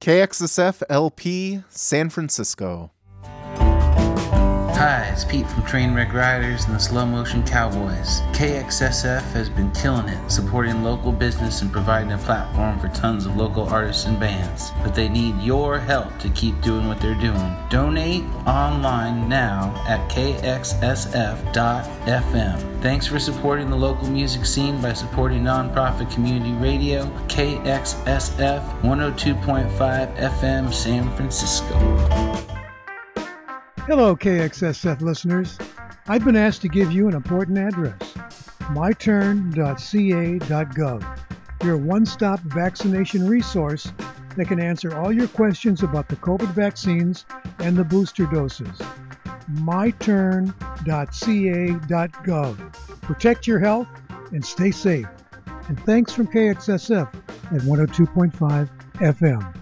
KXSF LP San Francisco. Hi, it's Pete from Trainwreck Riders and the Slow Motion Cowboys. KXSF has been killing it, supporting local business and providing a platform for tons of local artists and bands. But they need your help to keep doing what they're doing. Donate online now at kxsf.fm. Thanks for supporting the local music scene by supporting nonprofit community radio, KXSF 102.5 FM San Francisco. Hello, KXSF listeners. I've been asked to give you an important address myturn.ca.gov, your one stop vaccination resource that can answer all your questions about the COVID vaccines and the booster doses. myturn.ca.gov. Protect your health and stay safe. And thanks from KXSF at 102.5 FM.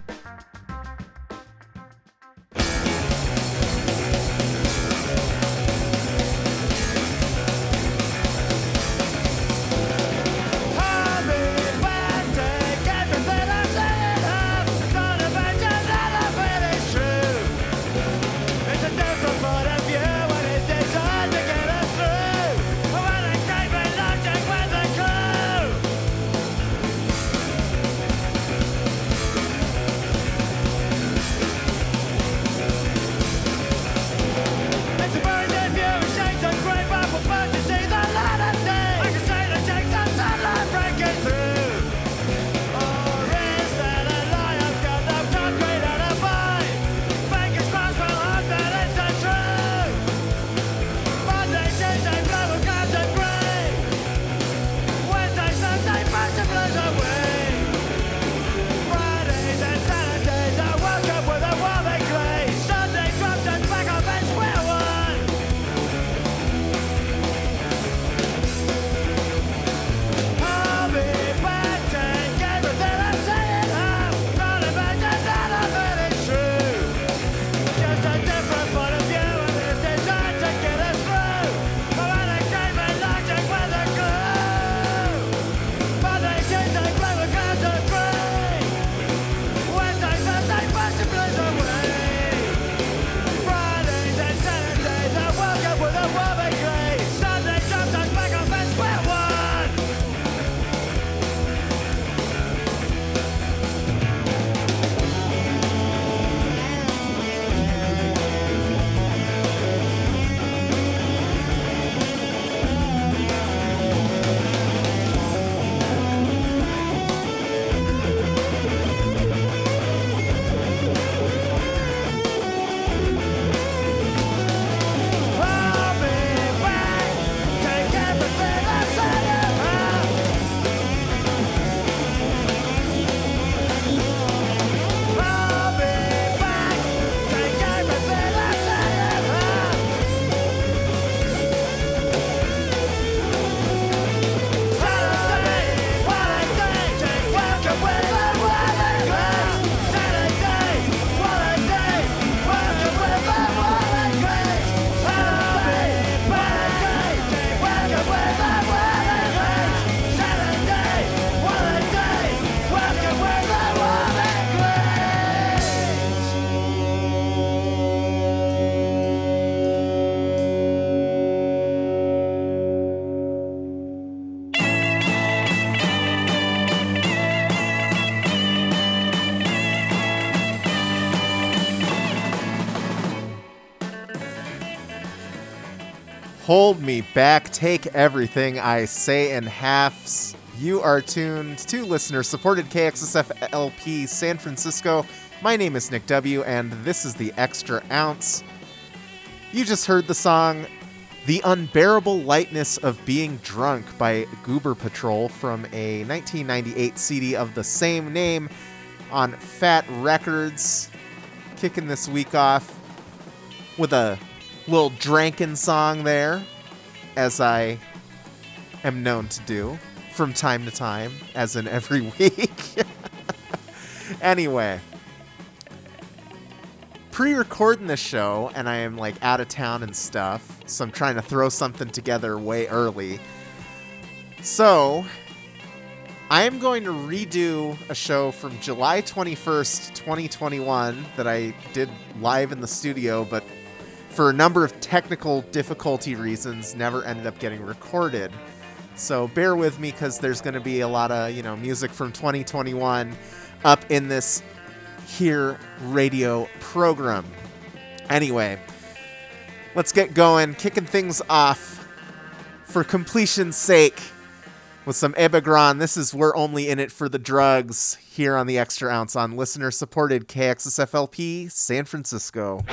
Hold me back, take everything I say in halves. You are tuned to listener supported KXSF LP San Francisco. My name is Nick W., and this is the Extra Ounce. You just heard the song The Unbearable Lightness of Being Drunk by Goober Patrol from a 1998 CD of the same name on Fat Records. Kicking this week off with a little drankin' song there, as I am known to do from time to time, as in every week. anyway, pre recording this show, and I am like out of town and stuff, so I'm trying to throw something together way early. So, I am going to redo a show from July 21st, 2021, that I did live in the studio, but for a number of technical difficulty reasons, never ended up getting recorded. So bear with me because there's going to be a lot of, you know, music from 2021 up in this here radio program. Anyway, let's get going, kicking things off for completion's sake with some Ebba Grön. This is We're Only In It for the Drugs here on the Extra Ounce on listener supported KXSFLP San Francisco.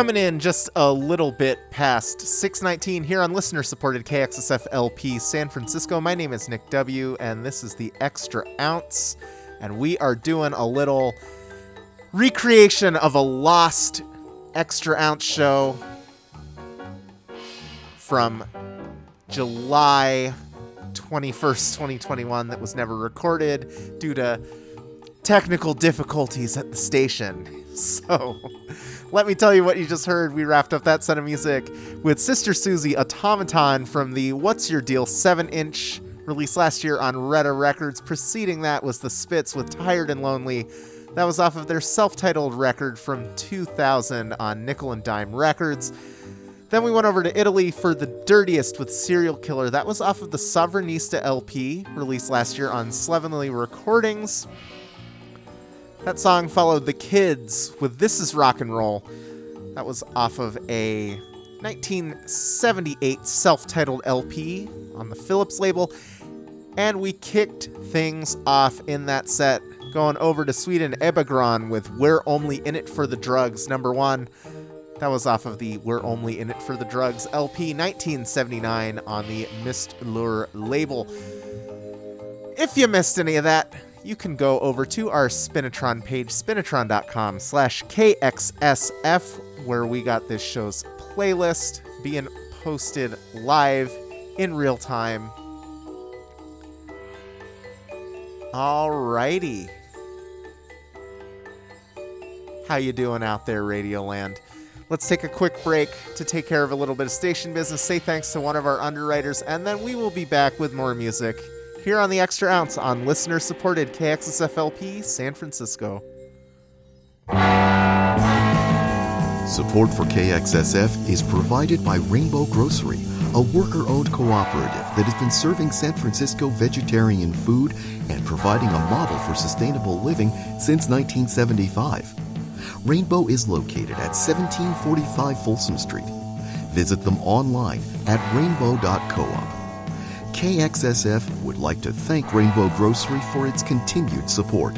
coming in just a little bit past 619 here on listener supported KXSF LP San Francisco. My name is Nick W, and this is the Extra Ounce, and we are doing a little recreation of a lost Extra Ounce show from July 21st, 2021, that was never recorded due to technical difficulties at the station. So let me tell you what you just heard. We wrapped up that set of music with Sister Susie Automaton from the What's Your Deal 7 inch released last year on Retta Records. Preceding that was The Spits with Tired and Lonely. That was off of their self titled record from 2000 on Nickel and Dime Records. Then we went over to Italy for The Dirtiest with Serial Killer. That was off of the Sovranista LP, released last year on Slovenly Recordings. That song followed The Kids with This Is Rock and Roll. That was off of a 1978 self titled LP on the Philips label. And we kicked things off in that set, going over to Sweden Ebba Grön with We're Only In It For The Drugs, number one. That was off of the We're Only In It For The Drugs LP 1979 on the Mistlur label. If you missed any of that, you can go over to our Spinitron page, spinitron.com slash KXSF, where we got this show's playlist being posted live in real time. Alrighty. How you doing out there, Radioland? Let's take a quick break to take care of a little bit of station business, say thanks to one of our underwriters, and then we will be back with more music here on the Extra Ounce on listener supported KXSFLP San Francisco. Support for KXSF is provided by Rainbow Grocery, a worker owned cooperative that has been serving San Francisco vegetarian food and providing a model for sustainable living since 1975. Rainbow is located at 1745 Folsom Street. Visit them online at rainbow.coop. KXSF would like to thank Rainbow Grocery for its continued support.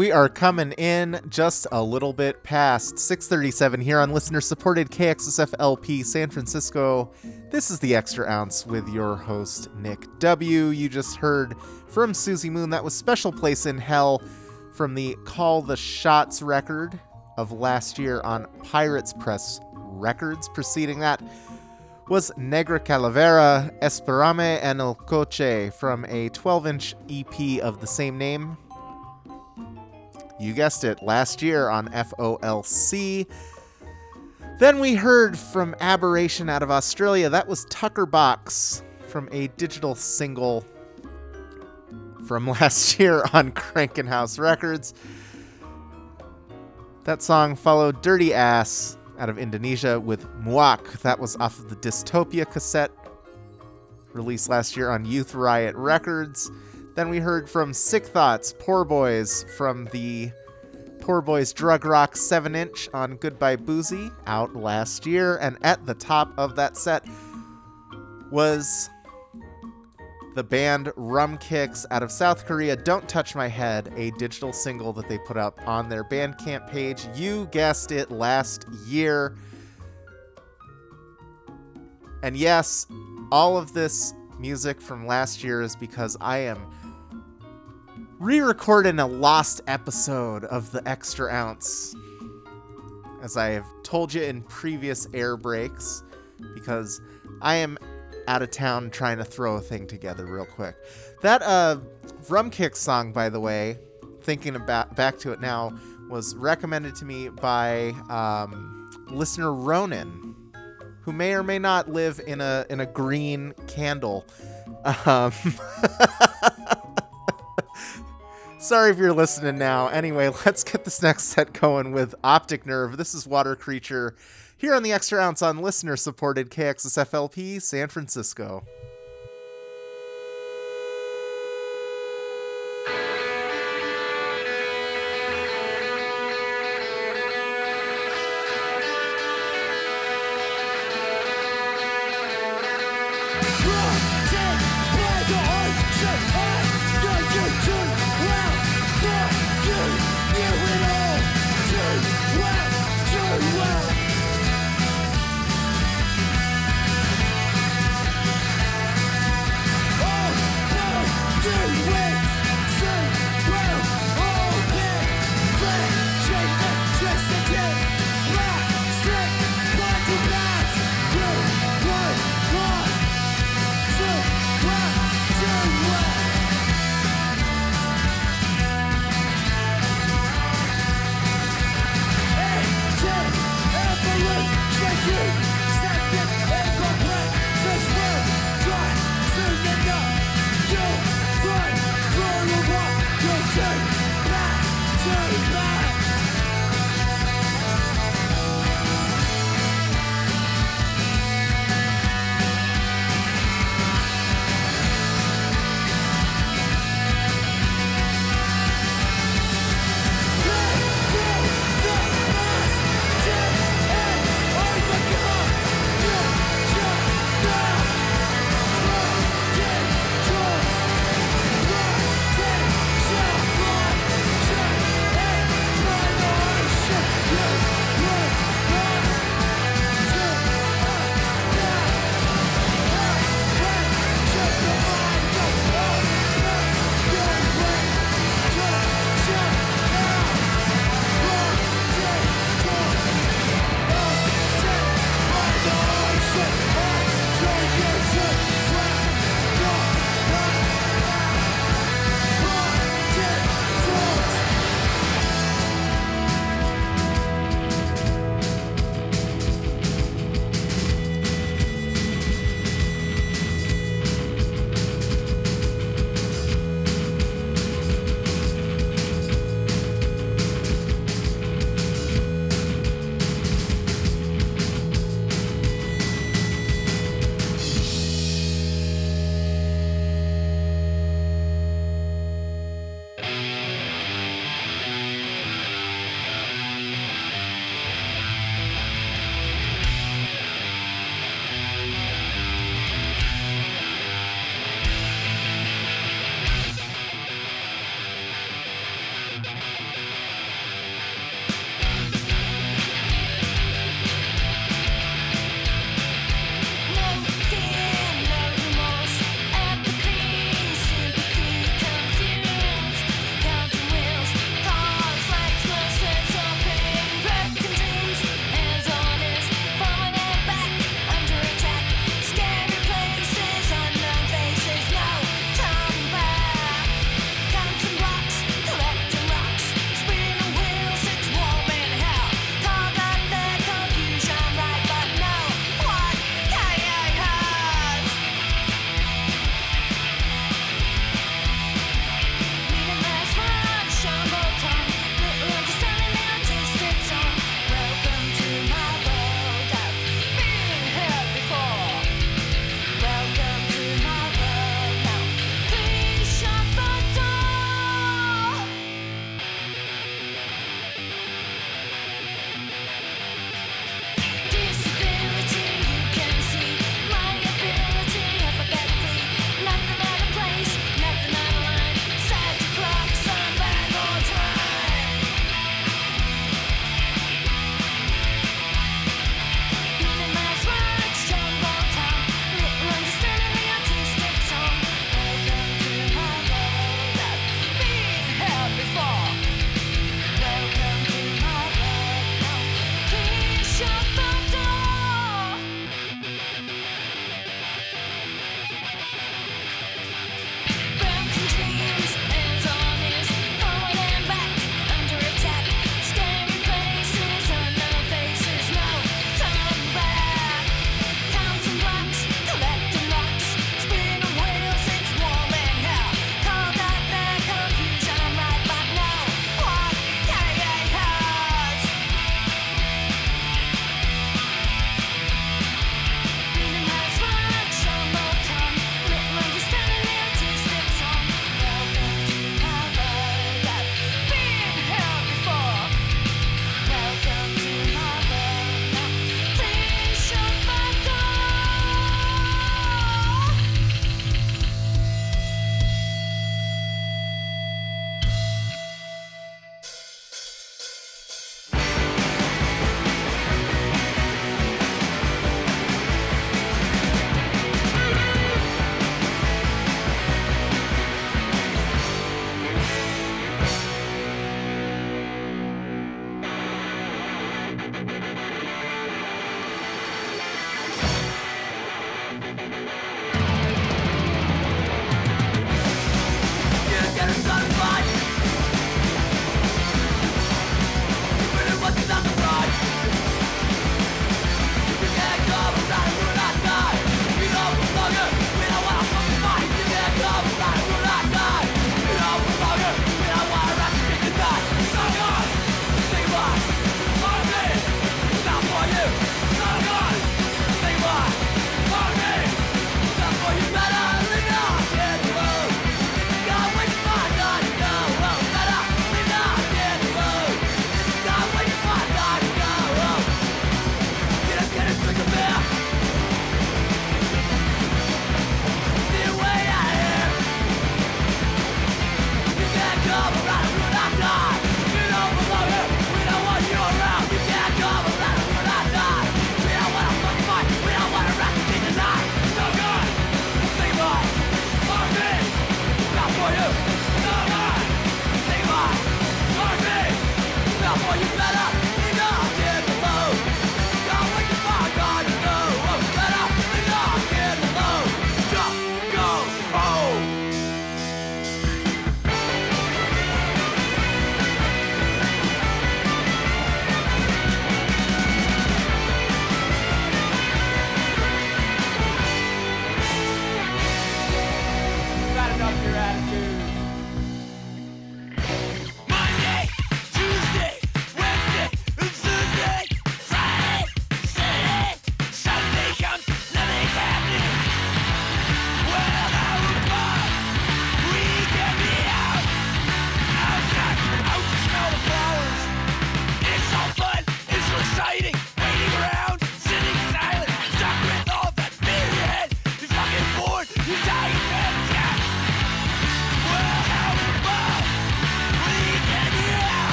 We are coming in just a little bit past 637 here on listener supported KXSF LP San Francisco. This is the Extra Ounce with your host, Nick W. You just heard from Suzi Moon. That was Special Place in Hell from the Call the Shots record of last year on Pirates Press Records. Preceding that was Negra Calavera, Esperame en El Coche from a 12 inch EP of the same name. You guessed it, last year on FOLC. Then we heard from Aberration out of Australia. That was Tucker Box from a digital single from last year on Crankin' House Records. That song followed Dirty Ass out of Indonesia with Muak. That was off of the Dystopia cassette released last year on Youth Riot Records. Then we heard from Sick Thoughts, Poor Boys from the Poor Boys Drug Rock 7 inch on Goodbye Boozy out last year. And at the top of that set was the band Rum Kicks out of South Korea, Don't Touch My Head, a digital single that they put up on their Bandcamp page. You guessed it last year. And yes, all of this music from last year is because I am re recording a lost episode of the Extra Ounce. As I have told you in previous air breaks, because I am out of town trying to throw a thing together real quick. That uh, Rum Kick song, by the way, thinking about back to it now, was recommended to me by um, listener Ronan, who may or may not live in a in a green candle. Um, sorry if you're listening now. Anyway, let's get this next set going with Optic Nerve. This is Water Creature here on the Extra Ounce on listener supported KXSFLP San Francisco.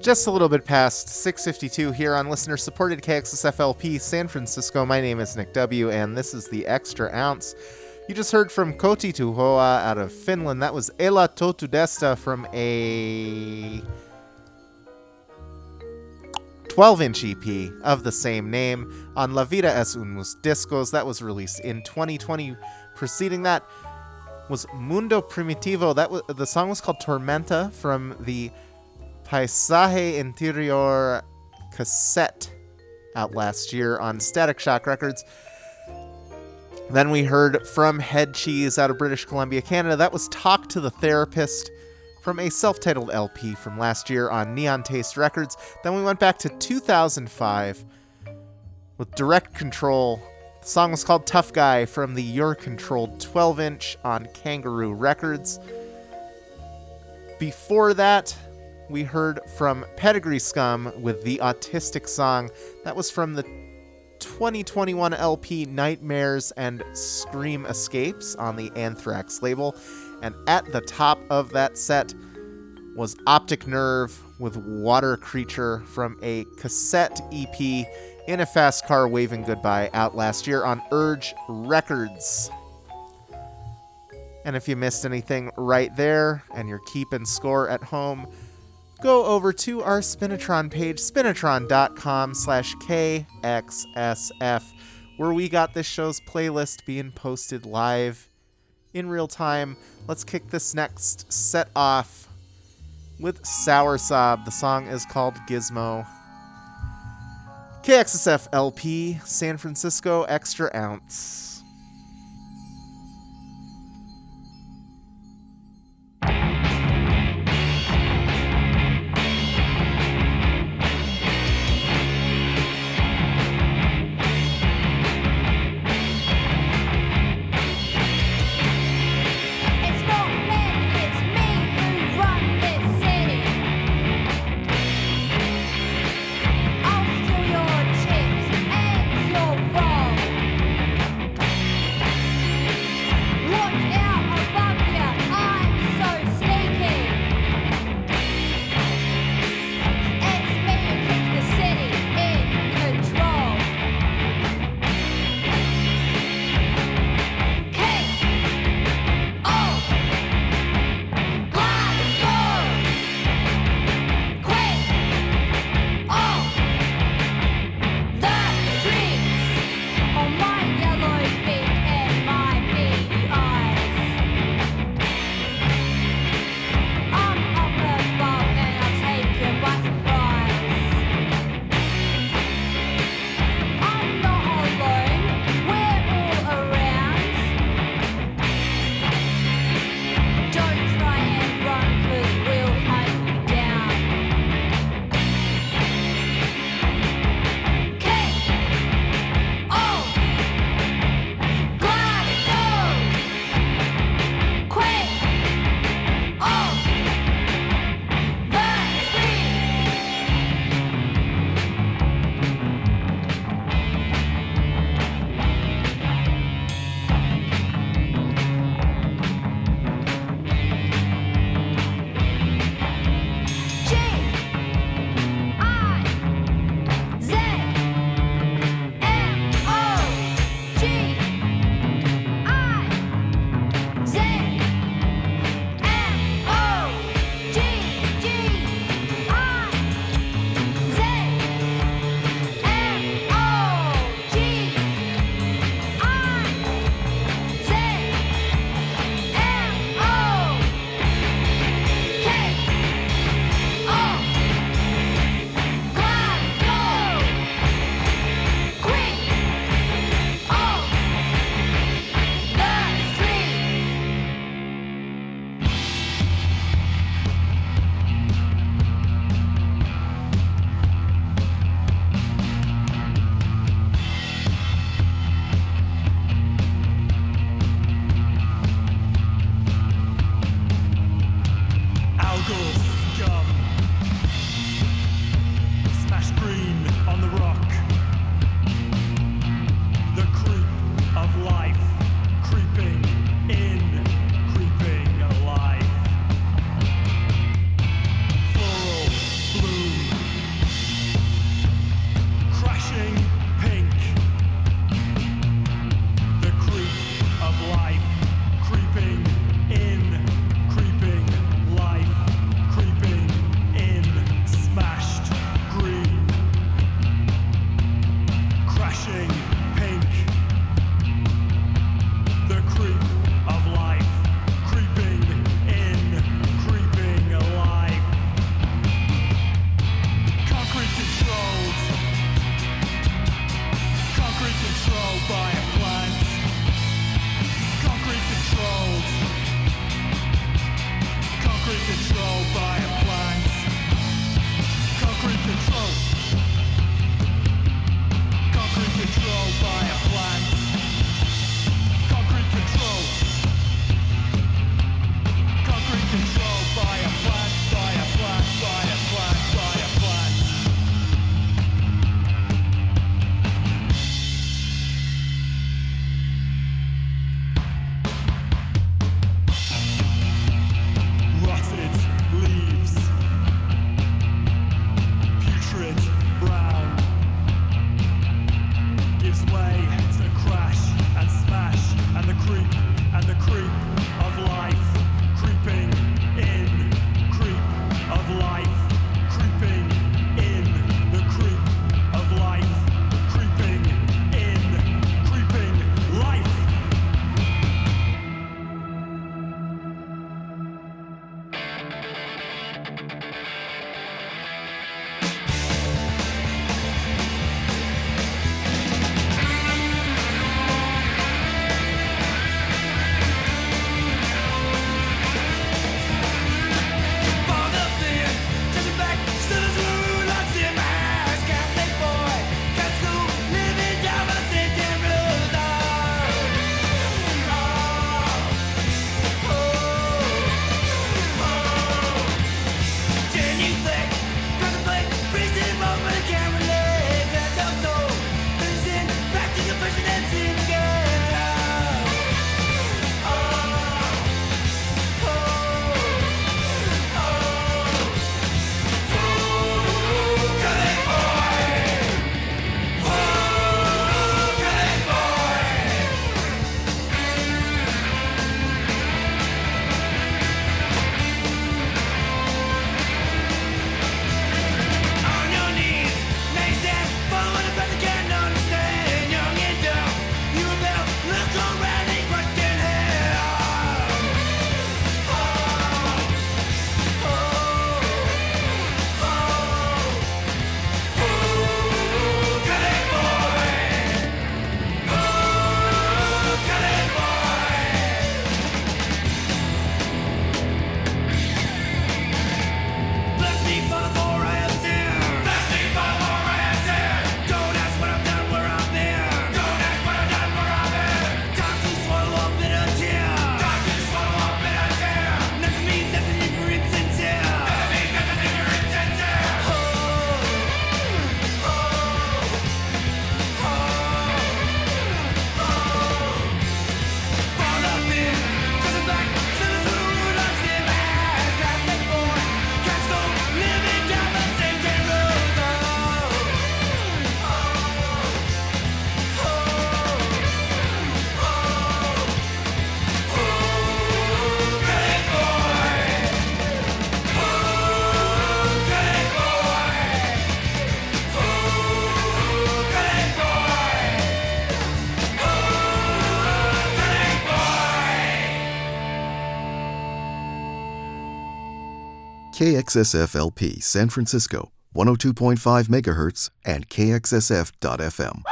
Just a little bit past 6:52 here on listener-supported KXSFLP San Francisco. My name is Nick W, and this is the Extra Ounce. You just heard from Kohti Tuhoa out of Finland. That was Ela Totudesta from a 12-inch EP of the same name on La Vida es un Mus Discos. That was released in 2020. Preceding that was Mundo Primitivo. That was the song was called Tormenta from the Paisaje Interior cassette out last year on Static Shock Records. Then we heard from Head Cheese out of British Columbia, Canada. That was Talk to the Therapist from a self titled LP from last year on Neon Taste Records. Then we went back to 2005 with Direct Control. The song was called Tough Guy from the Your Controlled 12 inch on Kangaroo Records. Before that, we heard from Pedigree Scum with the Autistic song. That was from the 2021 LP Nightmares and Scream Escapes on the Anthrax label. And at the top of that set was Optic Nerve with Water Creature from a cassette EP in a fast car waving goodbye out last year on Urge Records. And if you missed anything right there and you're keeping score at home, go over to our Spinitron page, spinitron.com slash KXSF, where we got this show's playlist being posted live in real time. Let's kick this next set off with Sour Sob. The song is called Gizmo. KXSF LP, San Francisco Extra Ounce. KXSFLP San Francisco, 102.5 MHz, and KXSF.FM.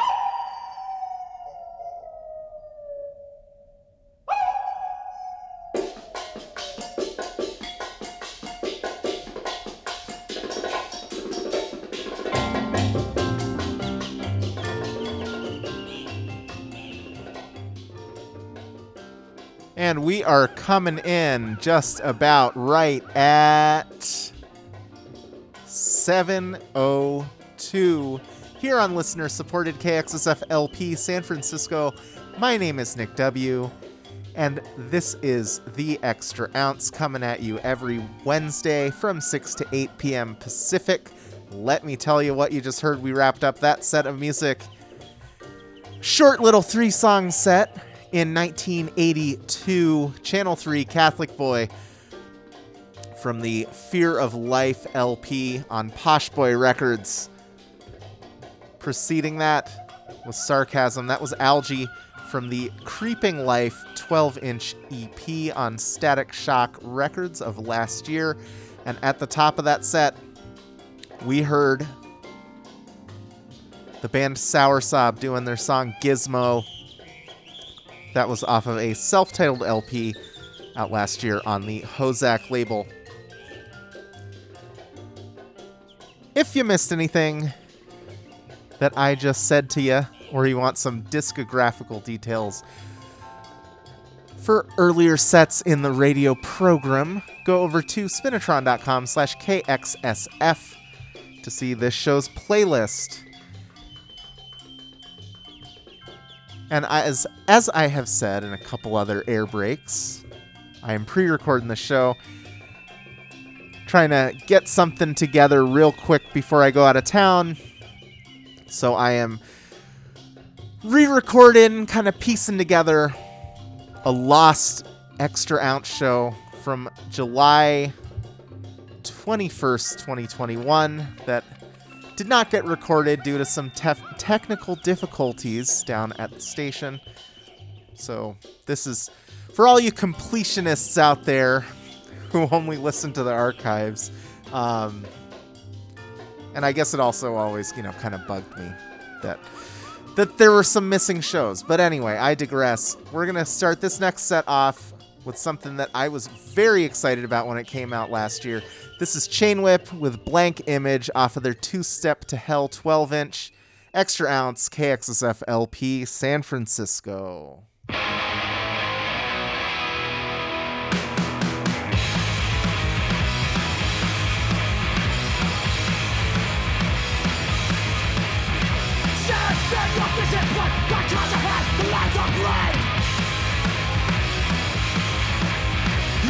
coming in just about right at 702 here on listener supported KXSF LP San Francisco. My name is Nick W. And this is The Extra Ounce coming at you every Wednesday from 6 to 8 p.m. Pacific. Let me tell you what you just heard. We wrapped up that set of music. Short little three song set in 1982. Channel 3 Catholic Boy from the Fear of Life LP on Posh Boy Records. Preceding that was Sarcasm. That was Algae from the Creeping Life 12 inch EP on Static Shock Records of last year. And at the top of that set, we heard the band Soursob doing their song Gizmo. That was off of a self titled LP out last year on the HoZac label. If you missed anything that I just said to you, or you want some discographical details for earlier sets in the radio program, go over to spinitron.com slash KXSF to see this show's playlist. And as as I have said in a couple other air breaks, I am pre-recording the show, trying to get something together real quick before I go out of town. So I am re-recording, kind of piecing together a lost extra ounce show from July 21st, 2021 that did not get recorded due to some tef- technical difficulties down at the station. So, this is for all you completionists out there who only listen to the archives. Um, and I guess it also always, you know, kind of bugged me that that there were some missing shows. But anyway, I digress. We're gonna start this next set off with something that I was very excited about when it came out last year. This is Chain Whip with Blank Image off of their Two Step to Hell 12 inch extra ounce KXSF LP San Francisco. Just but my cause the are.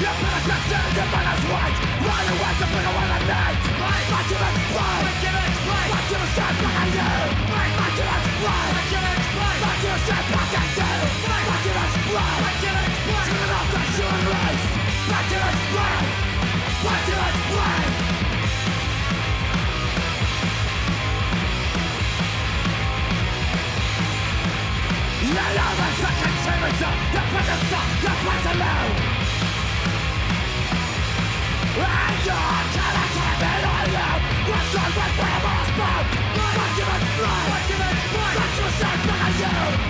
The finish is the balance right Run away to bring away the night My give it fly My give it fly My give it shit back at you My give it fly My give it fly My give it shit back at you My give it fly My give it fly Turn off the human race My give it fly My give it fly Your love is a contributor, your presence, your presence alone Fuck you!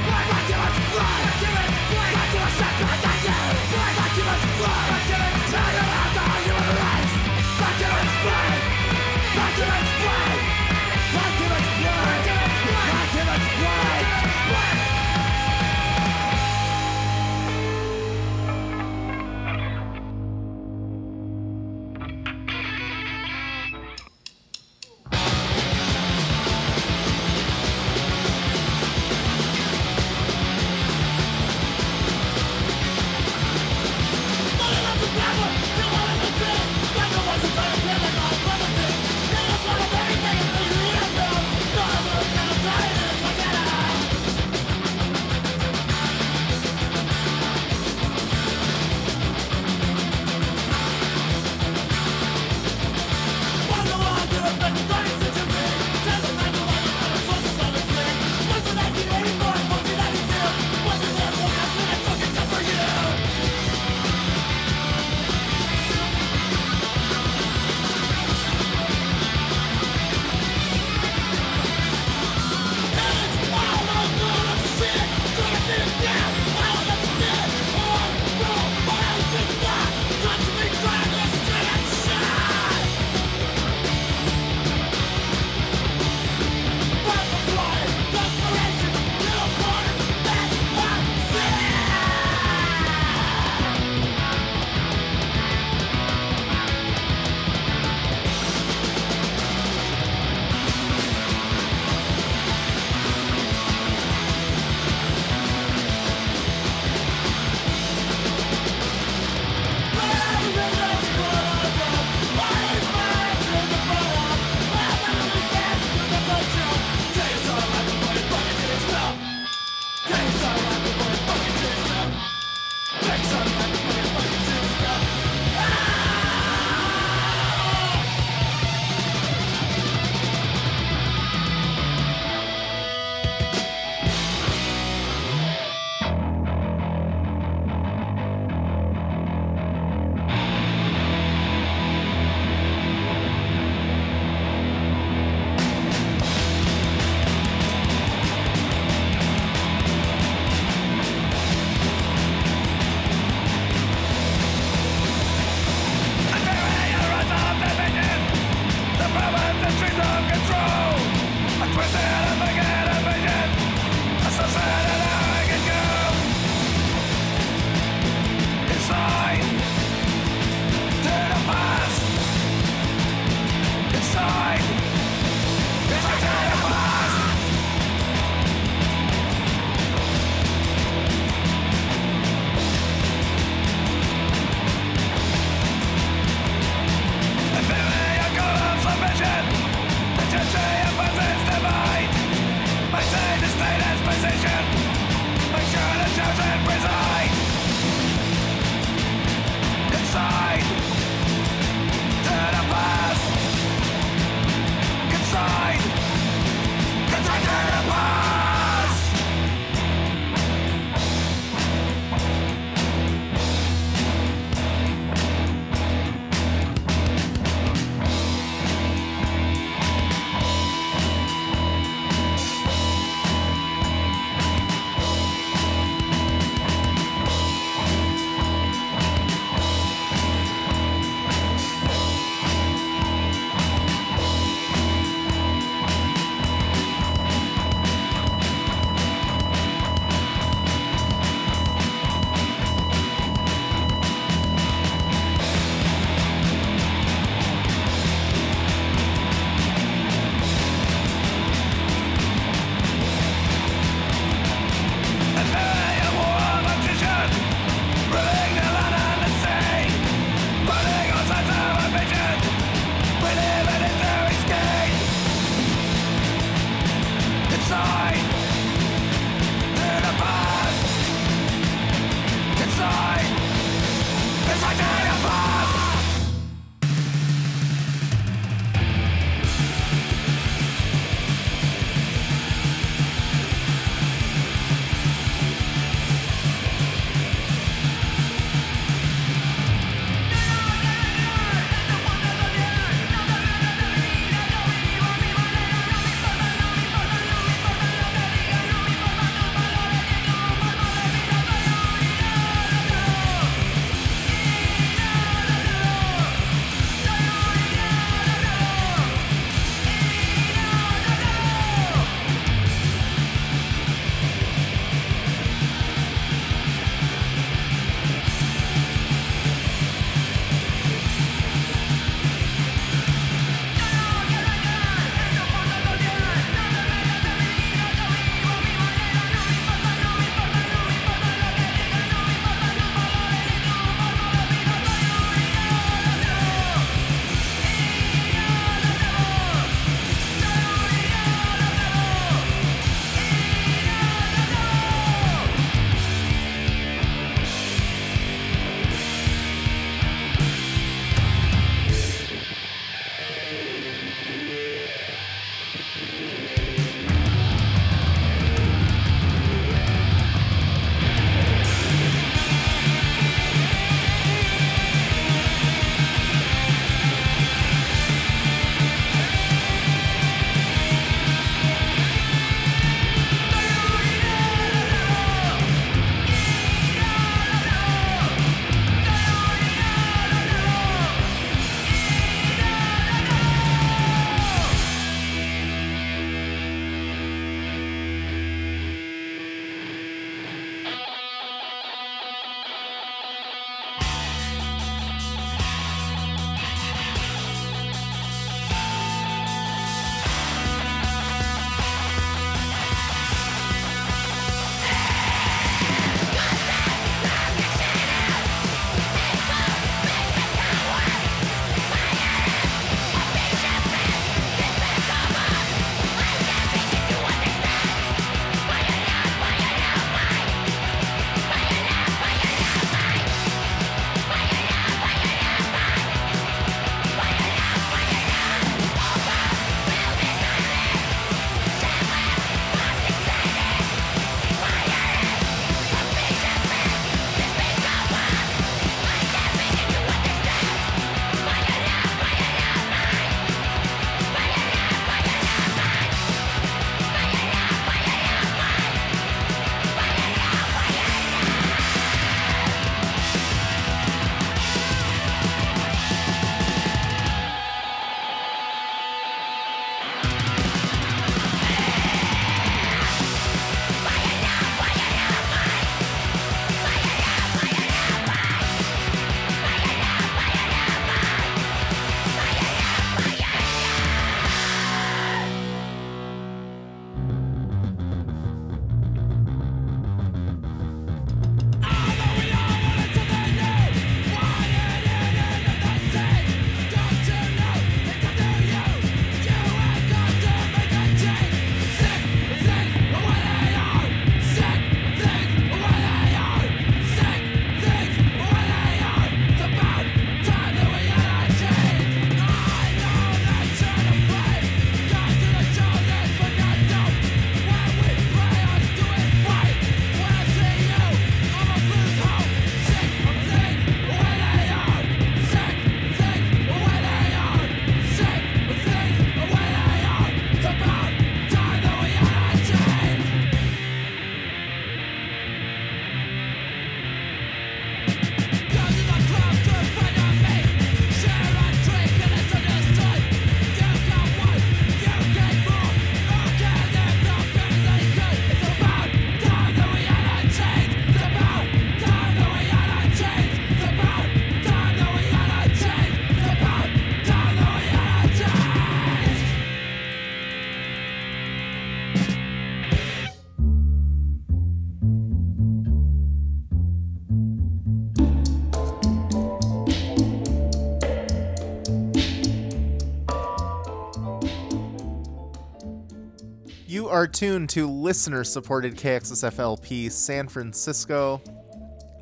Are tuned to listener supported KXSFLP San Francisco.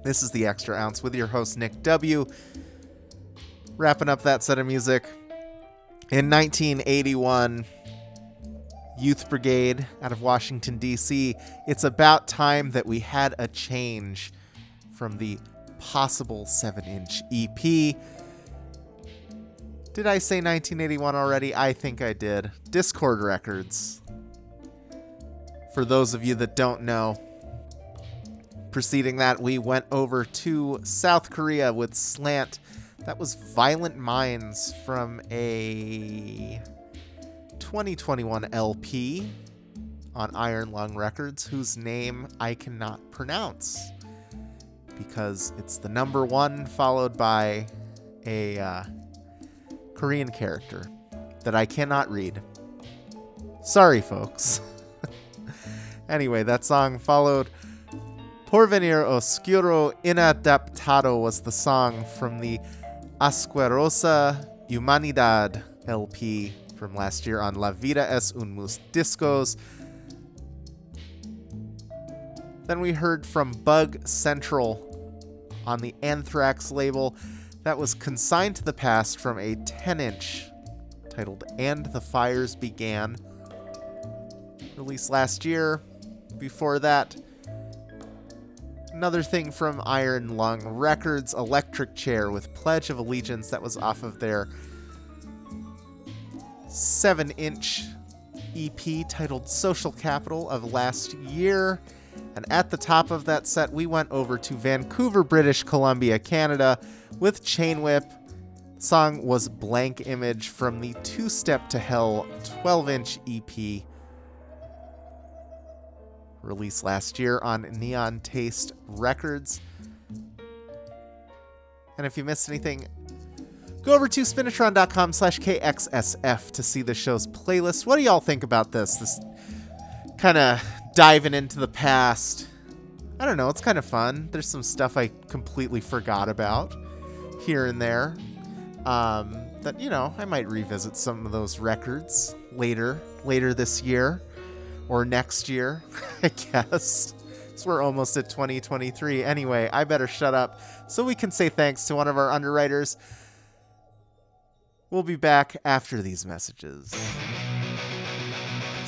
This is the Extra Ounce with your host, Nick W. Wrapping up that set of music. In 1981, Youth Brigade out of Washington, D.C., it's about time that we had a change from the possible 7 inch EP. Did I say 1981 already? I think I did. Dischord Records. For those of you that don't know, preceding that, we went over to South Korea with Slant. That was Violent Minds from a 2021 LP on Iron Lung Records, whose name I cannot pronounce because it's the number one followed by a uh, Korean character that I cannot read. Sorry, folks. anyway, that song followed Porvenir Oscuro Inadaptado was the song from the Asquerosa Humanidad LP from last year on La Vida es un Mus Discos. Then we heard from Bug Central on the Anthrax label that was consigned to the past from a 10 inch titled And the Fires Began, released last year. Before that, another thing from Iron Lung Records, Electric Chair with Pledge of Allegiance, that was off of their 7 inch EP titled Social Capital of last year. And at the top of that set, we went over to Vancouver, British Columbia, Canada with Chain Whip. Song was Blank Image from the Two Step to Hell 12 inch EP released last year on Neon Taste Records. And if you missed anything, go over to spinitron.com slash KXSF to see the show's playlist. What do y'all think about this? This kind of diving into the past. I don't know, it's kind of fun. There's some stuff I completely forgot about here and there. Um, that, you know, I might revisit some of those records later, later this year or next year, I guess. So we're almost at 2023. Anyway, I better shut up so we can say thanks to one of our underwriters. We'll be back after these messages.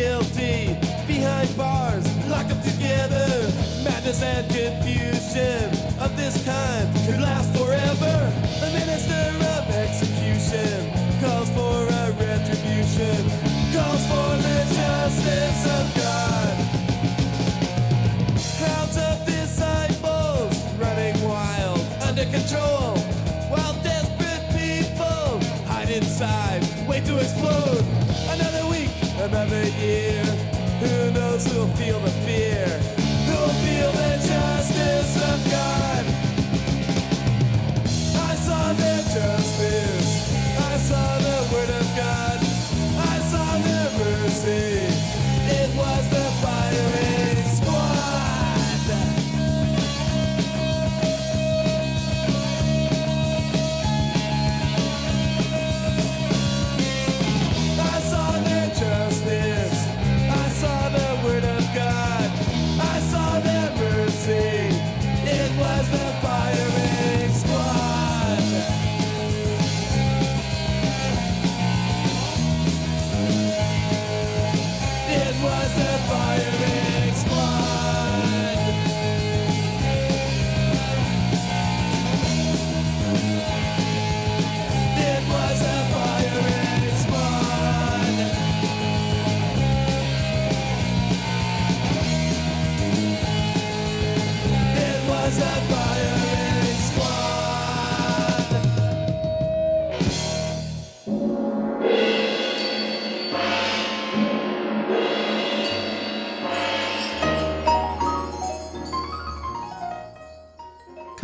guilty behind bars, locked up together, madness and confusion. year.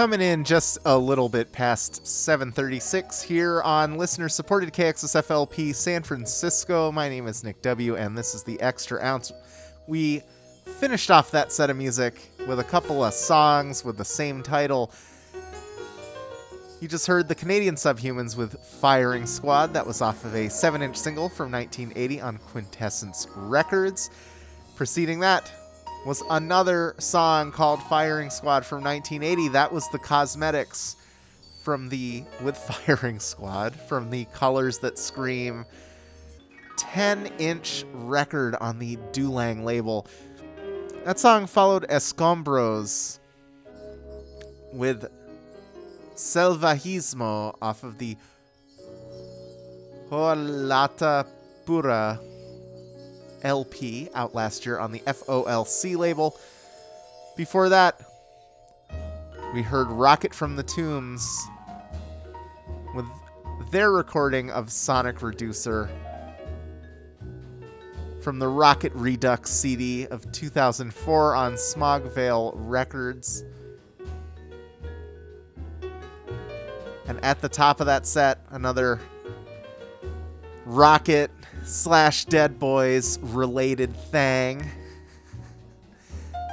Coming in just a little bit past 7:36 here on listener-supported KXSFLP San Francisco. My name is Nick W, and this is the Extra Ounce. We finished off that set of music with a couple of songs with the same title. You just heard the Canadian Subhumans with Firing Squad. That was off of a 7 inch single from 1980 on Quintessence Records. Preceding that was another song called Firing Squad from 1980. That was the Cosmetics from the, with Firing Squad, from the Colors That Scream 10 inch record on the Dulang label. That song followed Escombros with Selvajismo off of the Hoalata Pura LP out last year on the FOLC label. Before that, we heard Rocket from the Tombs with their recording of Sonic Reducer from the Rocket Redux CD of 2004 on Smog Veil Records. And at the top of that set, another Rocket slash Dead Boys related thing.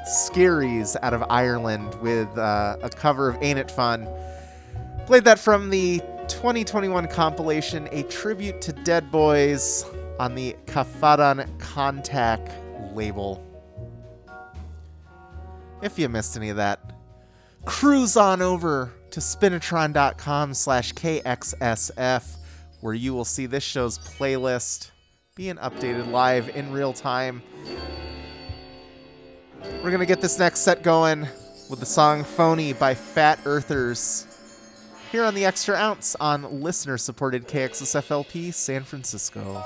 Scaries out of Ireland with uh, a cover of Ain't It Fun. Played that from the 2021 compilation, A Tribute to Dead Boys on the Kafadan Contact label. If you missed any of that, cruise on over to spinitron.com slash KXSF, where you will see this show's playlist being updated live in real time. We're going to get this next set going with the song Phony by Fat Earthers here on the Extra Ounce on listener supported KXSFLP San Francisco.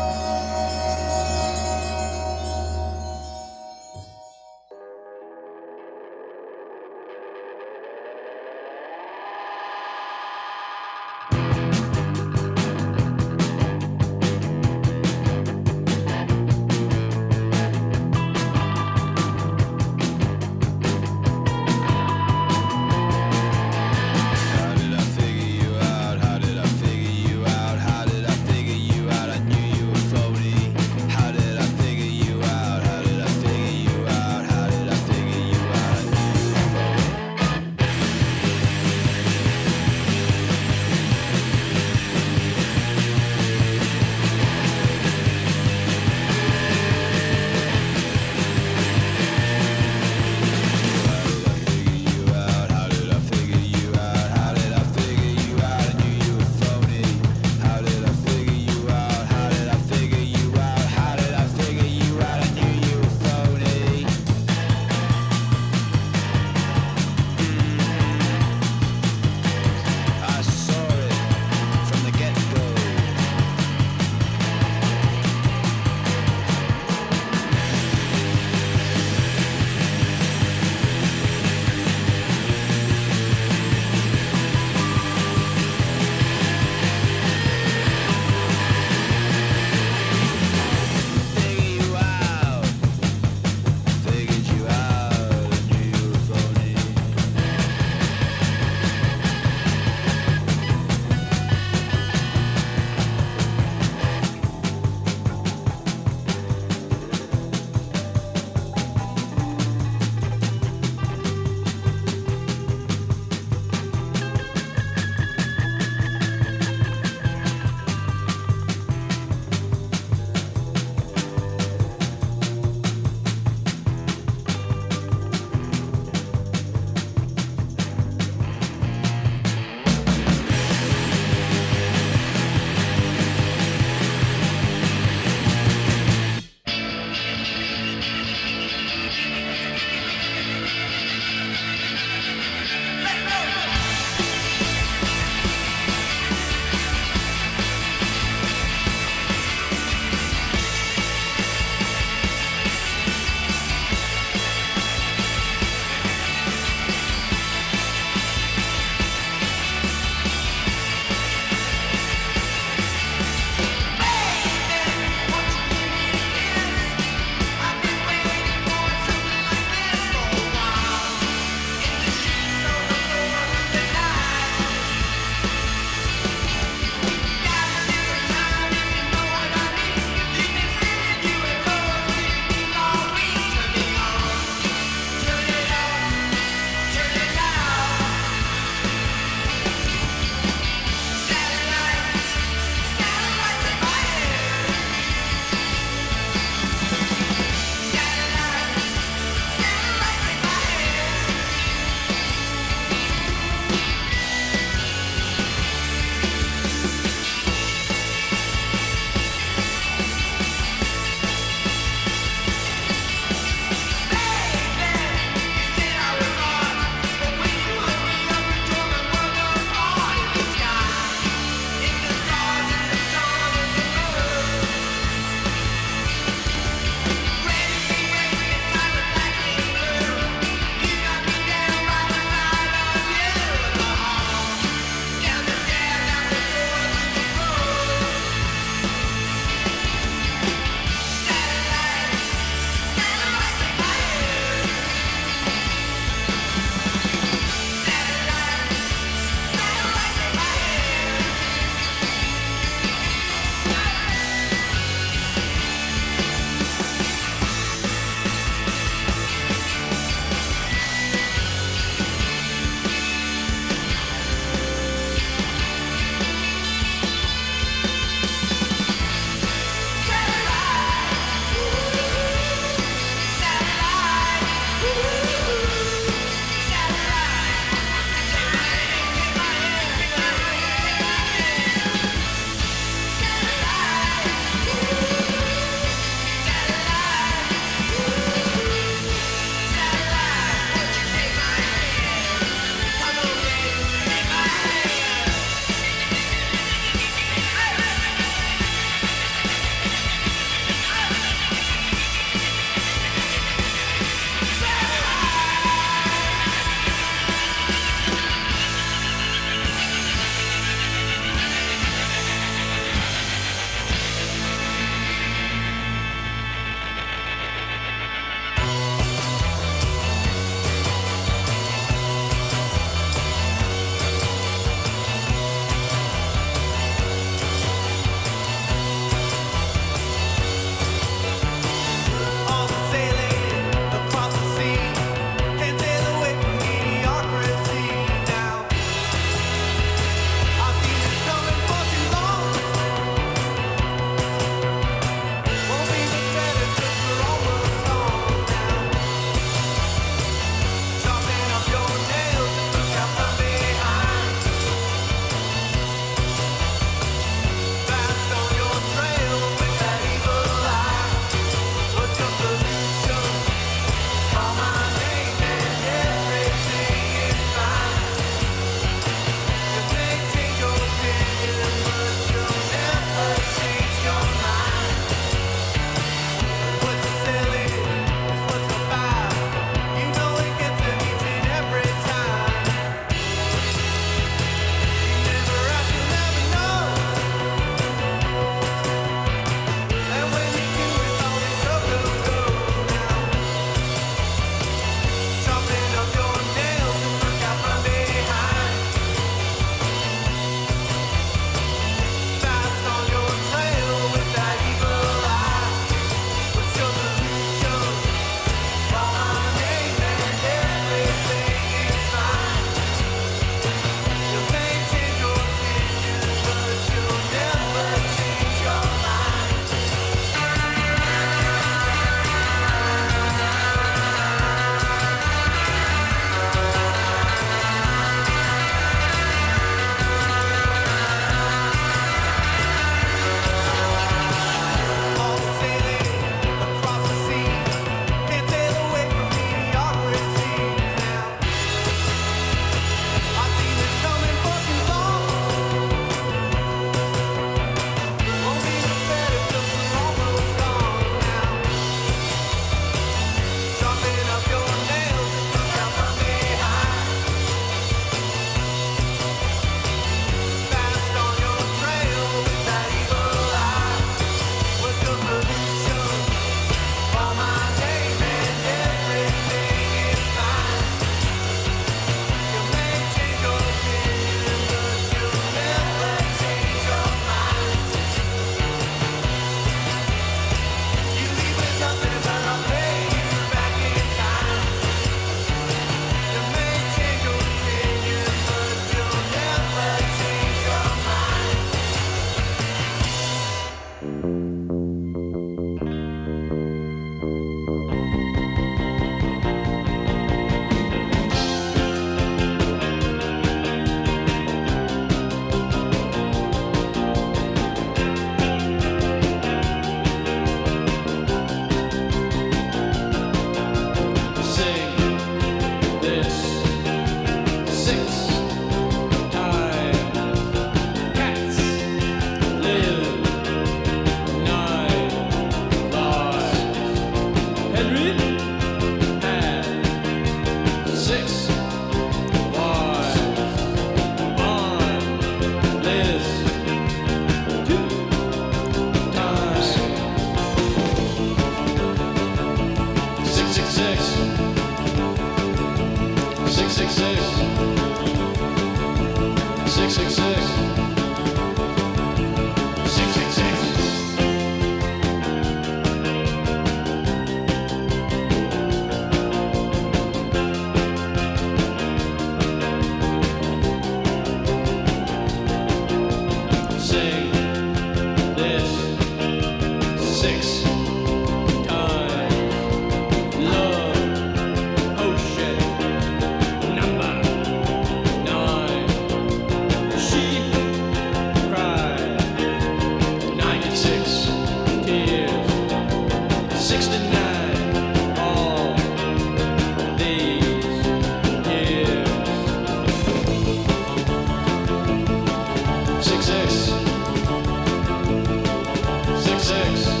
six.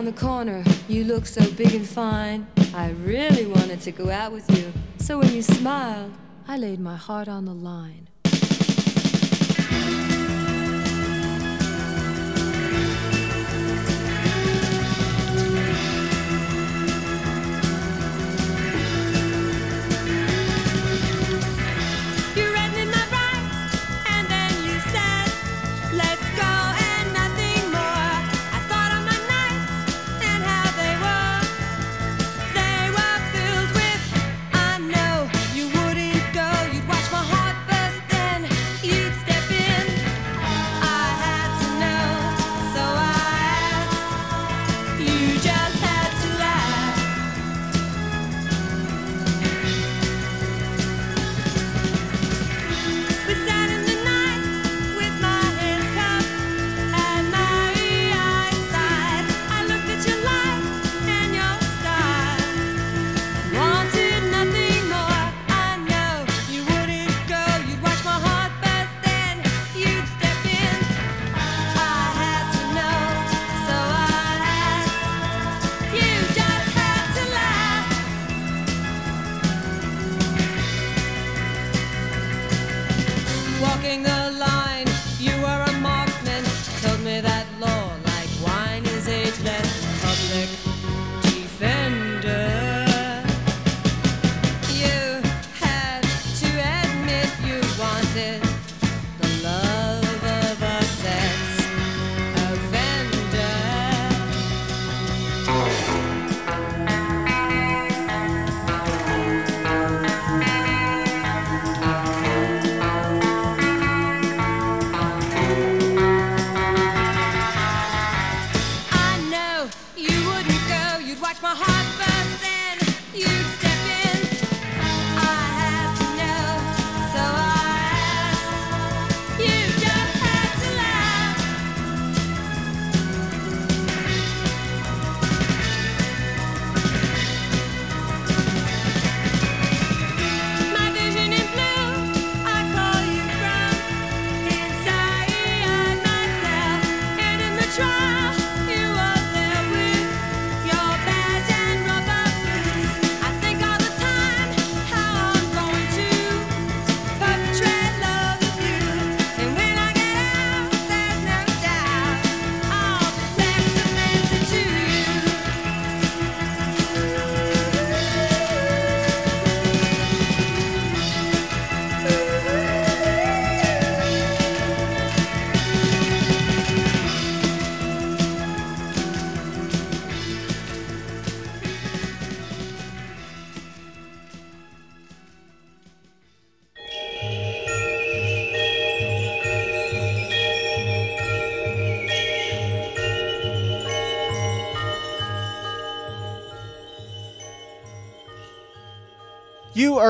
around the corner, you look so big and fine. I really wanted to go out with you, so when you smiled, I laid my heart on the line.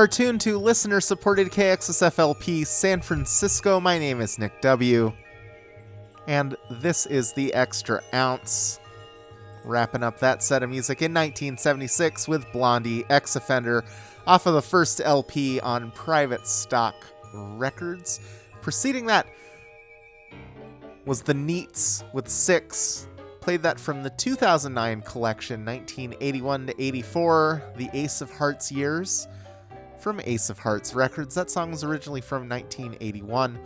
are tuned to listener supported KXSFLP San Francisco. My name is Nick W. And this is the Extra Ounce. Wrapping up that set of music in 1976 with Blondie X Offender off of the first LP on Private Stock Records. Preceding that was The Neats with Six, played that from the 2009 collection 1981 to 84 the ace of hearts years from Ace of Hearts Records. That song was originally from 1981.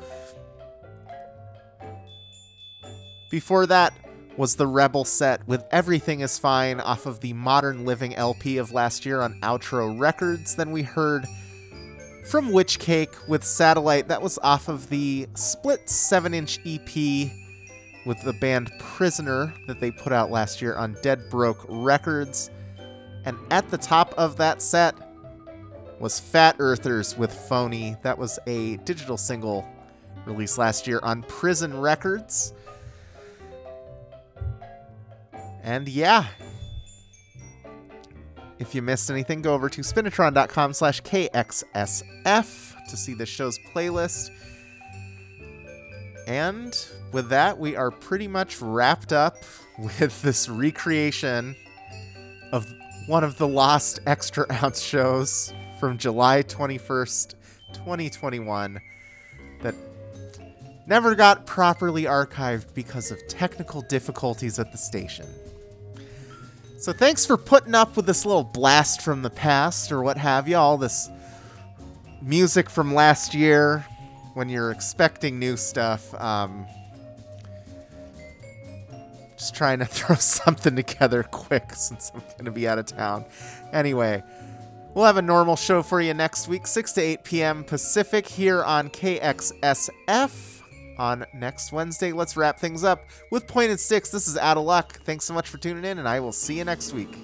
Before that was the Rebel set with Everything Is Fine off of the Modern Living LP of last year on Outro Records. Then we heard from Witch Cake with Satellite. That was off of the split 7 inch EP with the band Prisoner that they put out last year on Dead Broke Records. And at the top of that set was Fat Earthers with Phony. That was a digital single released last year on Prison Records. And yeah. If you missed anything, go over to spinitron.com slash KXSF to see the show's playlist. And with that, we are pretty much wrapped up with this recreation of one of the lost extra ounce shows from July 21st, 2021 that never got properly archived because of technical difficulties at the station. So thanks for putting up with this little blast from the past or what have you, all this music from last year when you're expecting new stuff. Um, just trying to throw something together quick since I'm going to be out of town. Anyway, we'll have a normal show for you next week, 6 to 8 p.m. Pacific here on KXSF on next Wednesday. Let's wrap things up with Pointed Sticks. This is Out of Luck. Thanks so much for tuning in, and I will see you next week.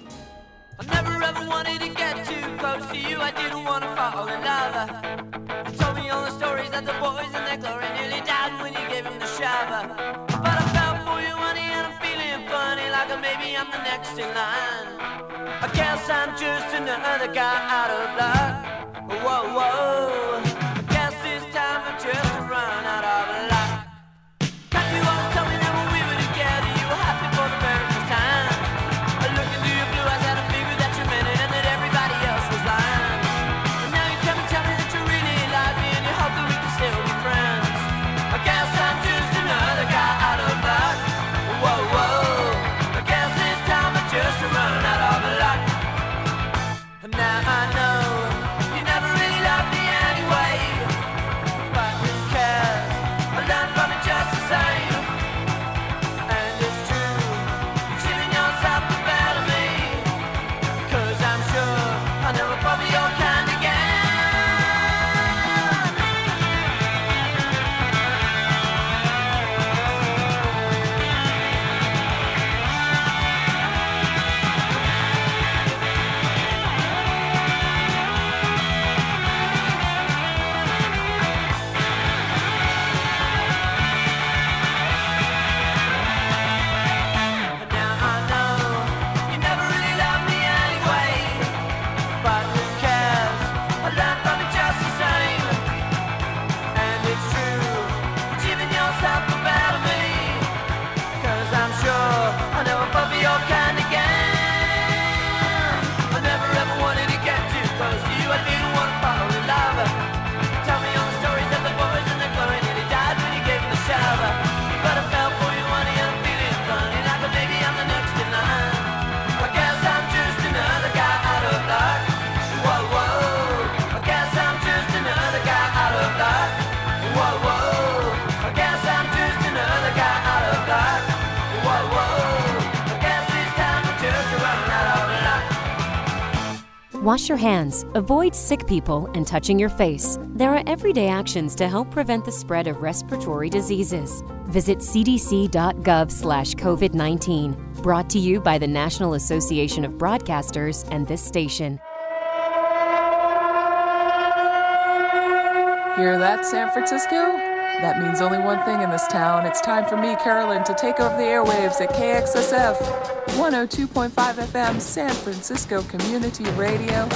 I never ever wanted to get too close to you. I didn't want to fall in love. You told me all the stories that the boys in their glory nearly died when you gave them the shower. But I fell for you, honey, and I'm feeling funny, like maybe I'm the next in line. I guess I'm just another guy out of luck. Whoa, whoa. Wash your hands, avoid sick people, and touching your face. There are everyday actions to help prevent the spread of respiratory diseases. Visit cdc.gov/covid19. Brought to you by the National Association of Broadcasters and this station. Hear that, San Francisco? That means only one thing in this town. It's time for me, Carolyn, to take over the airwaves at KXSF 102.5 FM San Francisco Community Radio.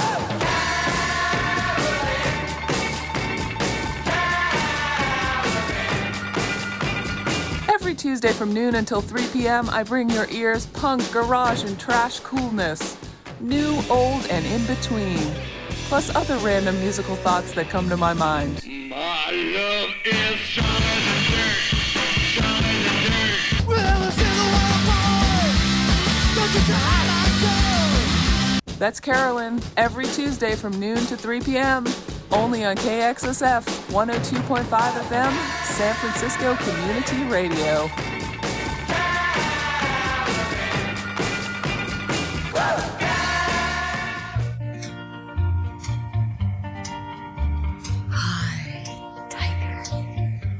Every Tuesday from noon until 3 p.m., I bring your ears punk, garage, and trash coolness. New, old, and in between. Plus other random musical thoughts that come to my mind. My That's Carolyn, every Tuesday from noon to 3 p.m., only on KXSF 102.5 FM, San Francisco Community Radio.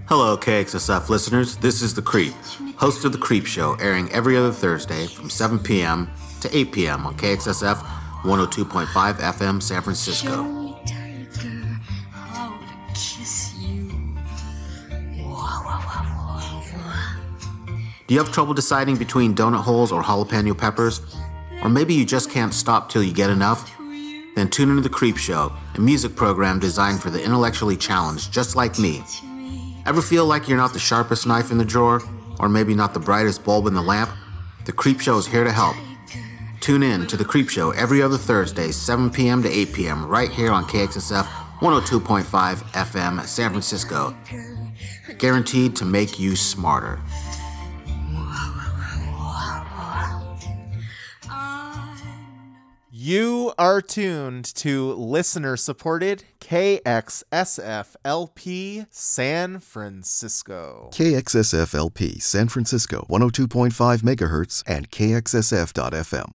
Hello, KXSF listeners. This is The Creep host of The Creep Show, airing every other Thursday from 7 p.m. to 8 p.m. on KXSF 102.5 FM San Francisco. Do you have trouble deciding between donut holes or jalapeno peppers? Or maybe you just can't stop till you get enough? Then tune into The Creep Show, a music program designed for the intellectually challenged, just like me. Ever feel like you're not the sharpest knife in the drawer? Or maybe not the brightest bulb in the lamp? The Creep Show is here to help. Tune in to The Creep Show every other Thursday, 7 p.m. to 8 p.m., right here on KXSF 102.5 FM, San Francisco. Guaranteed to make you smarter. You are tuned to listener supported KXSF LP San Francisco. KXSF LP San Francisco 102.5 megahertz and KXSF.FM.